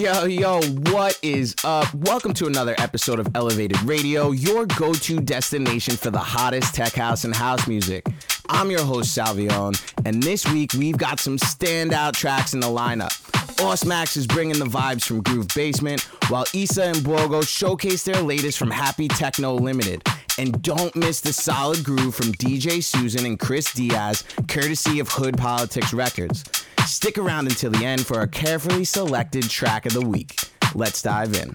Yo, yo, what is up? Welcome to another episode of Elevated Radio, your go to destination for the hottest tech house and house music. I'm your host, Salvione, and this week we've got some standout tracks in the lineup. AUSMAX is bringing the vibes from Groove Basement, while Isa and Buogo showcase their latest from Happy Techno Limited. And don't miss the solid groove from DJ Susan and Chris Diaz, courtesy of Hood Politics Records. Stick around until the end for a carefully selected track of the week. Let's dive in.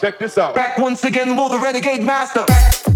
Check this out. Back once again, will the renegade master. Back.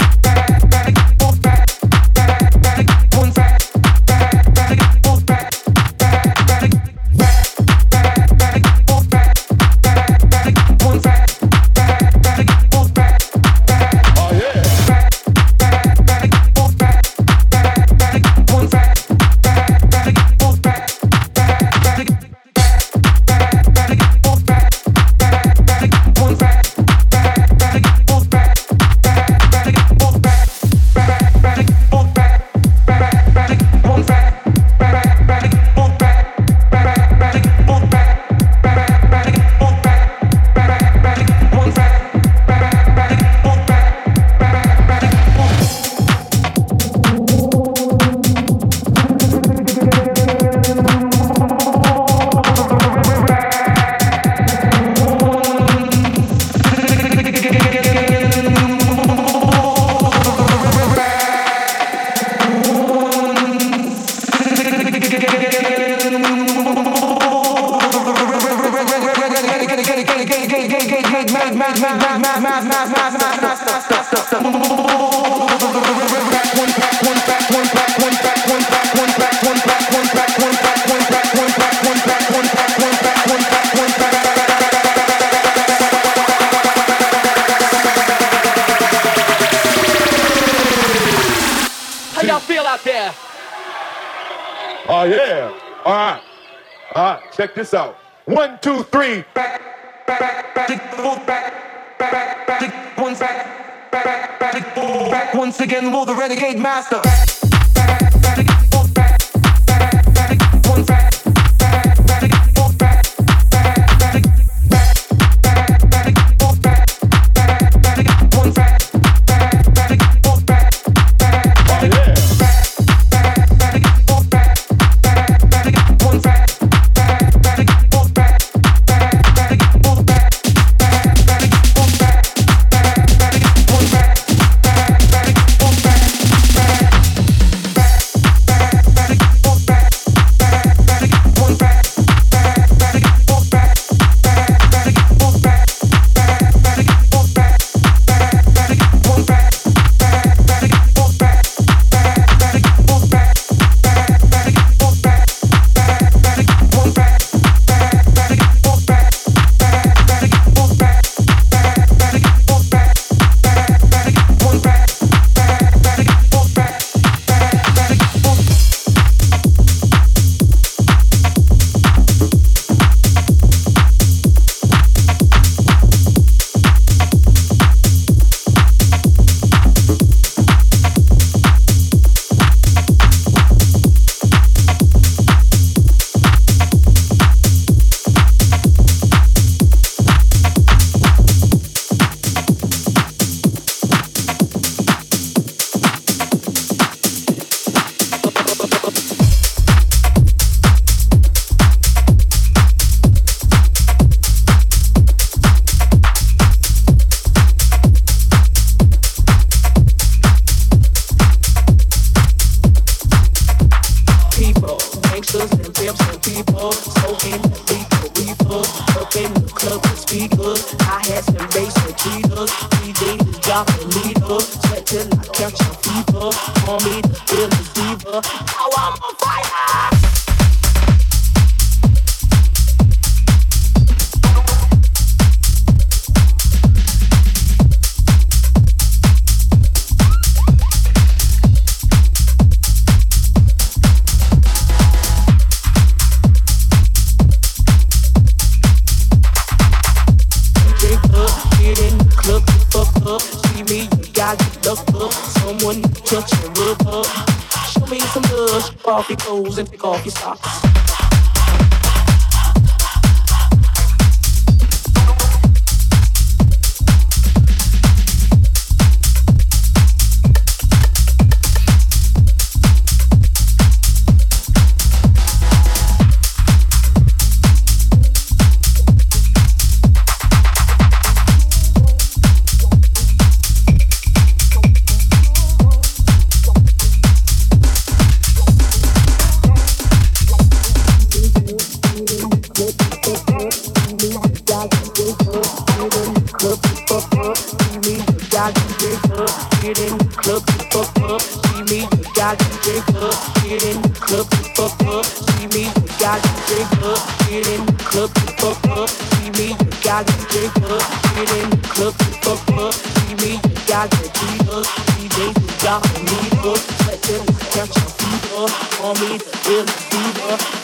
Oh, yeah. All right. All right. Check this out. One, two, three. Back, back, back, back, back, back, back, once back, back, back, back, back, once again, will the renegade master. with fever.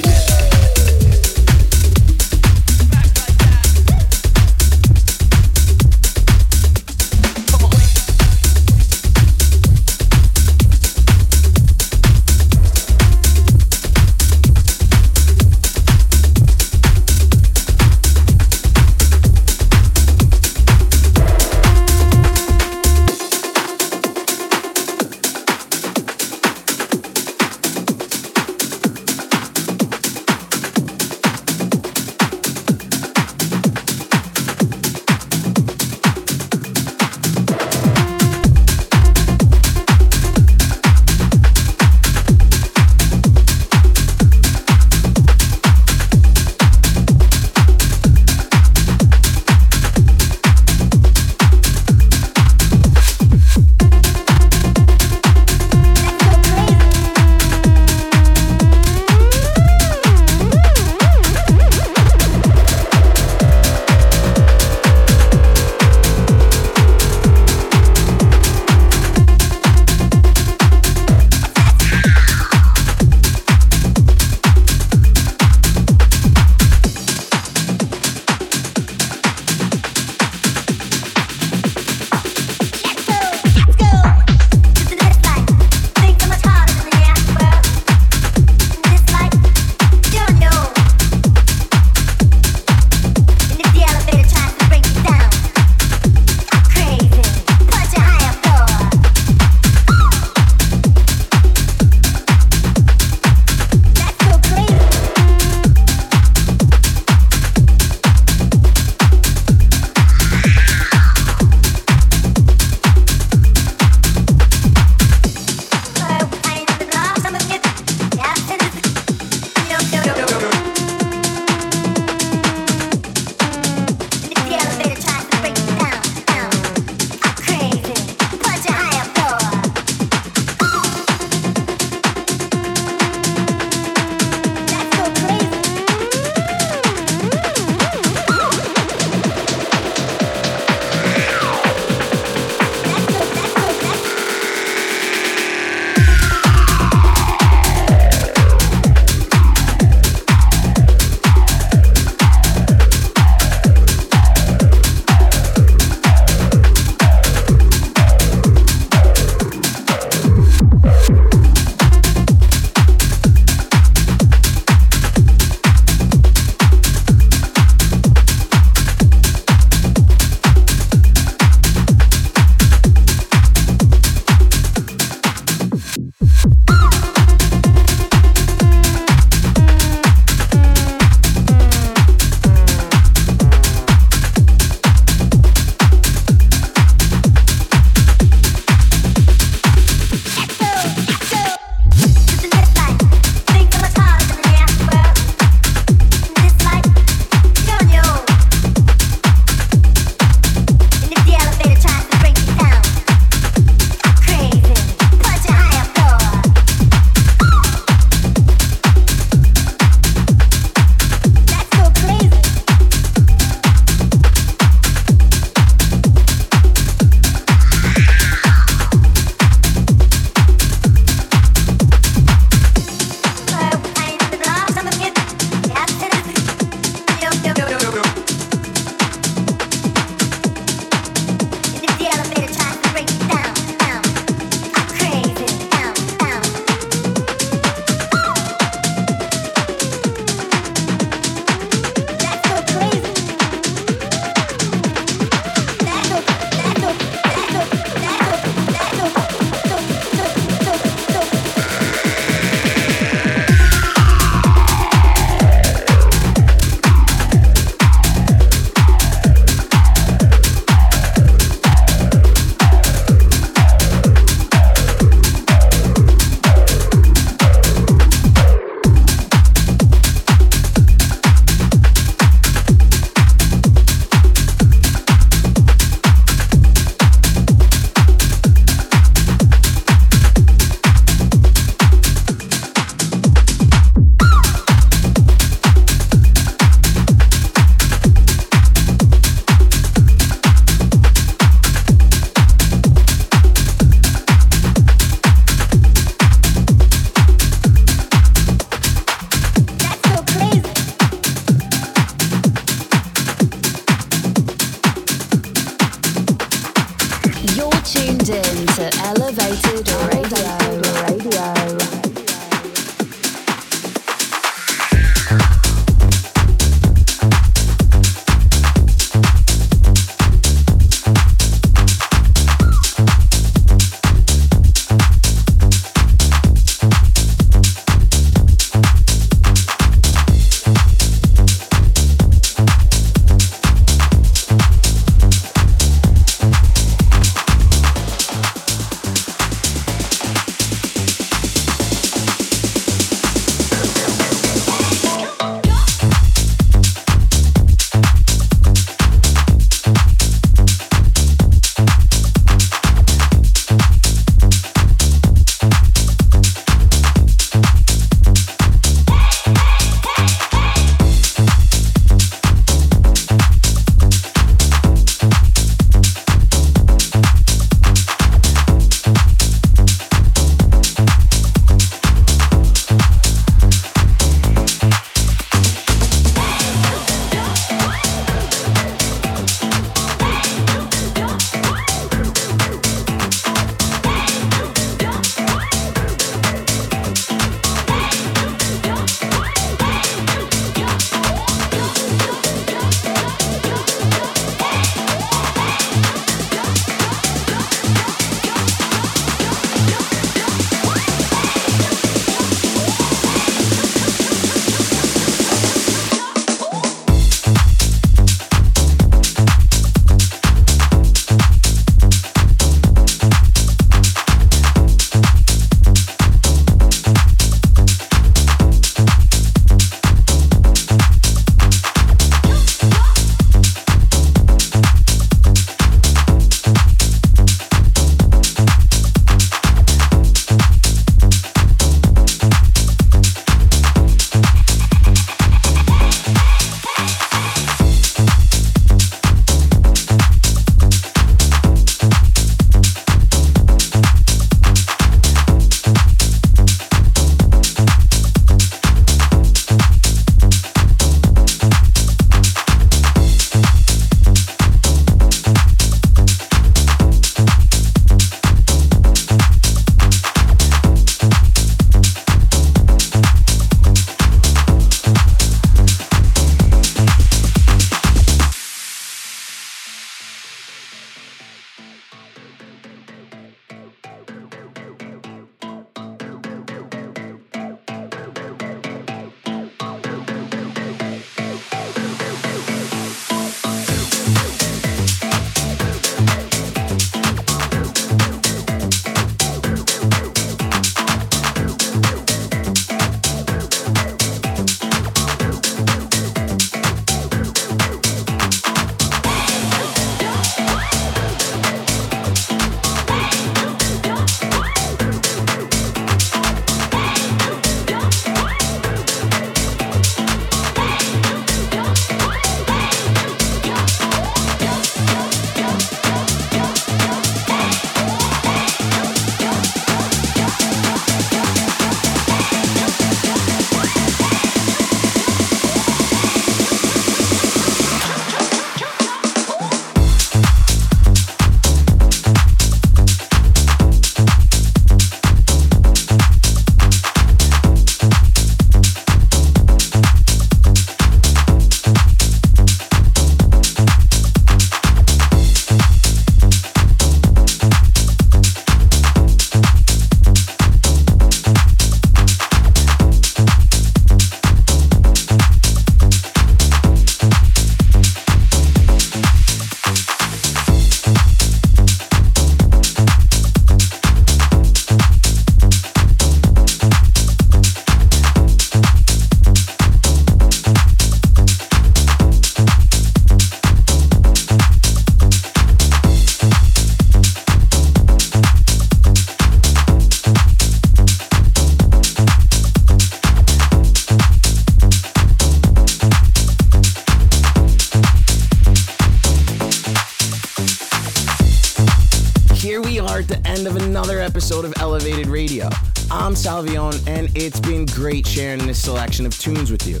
another episode of Elevated Radio. I'm Salvione, and it's been great sharing this selection of tunes with you.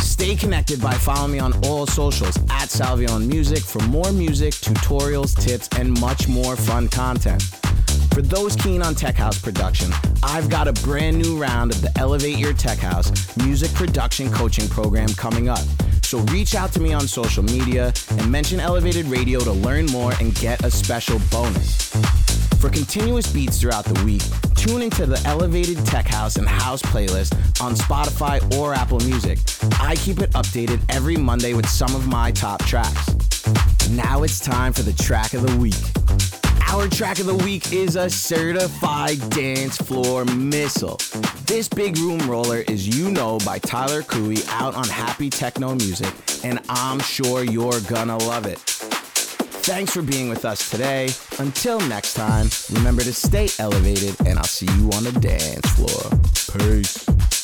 Stay connected by following me on all socials at Salvione Music for more music, tutorials, tips, and much more fun content. For those keen on Tech House production, I've got a brand new round of the Elevate Your Tech House music production coaching program coming up. So reach out to me on social media and mention Elevated Radio to learn more and get a special bonus. For continuous beats throughout the week, tune into the Elevated Tech House and House playlist on Spotify or Apple Music. I keep it updated every Monday with some of my top tracks. Now it's time for the track of the week. Our track of the week is a certified dance floor missile. This big room roller is You Know by Tyler Coey out on Happy Techno Music, and I'm sure you're gonna love it. Thanks for being with us today. Until next time, remember to stay elevated, and I'll see you on the dance floor. Peace.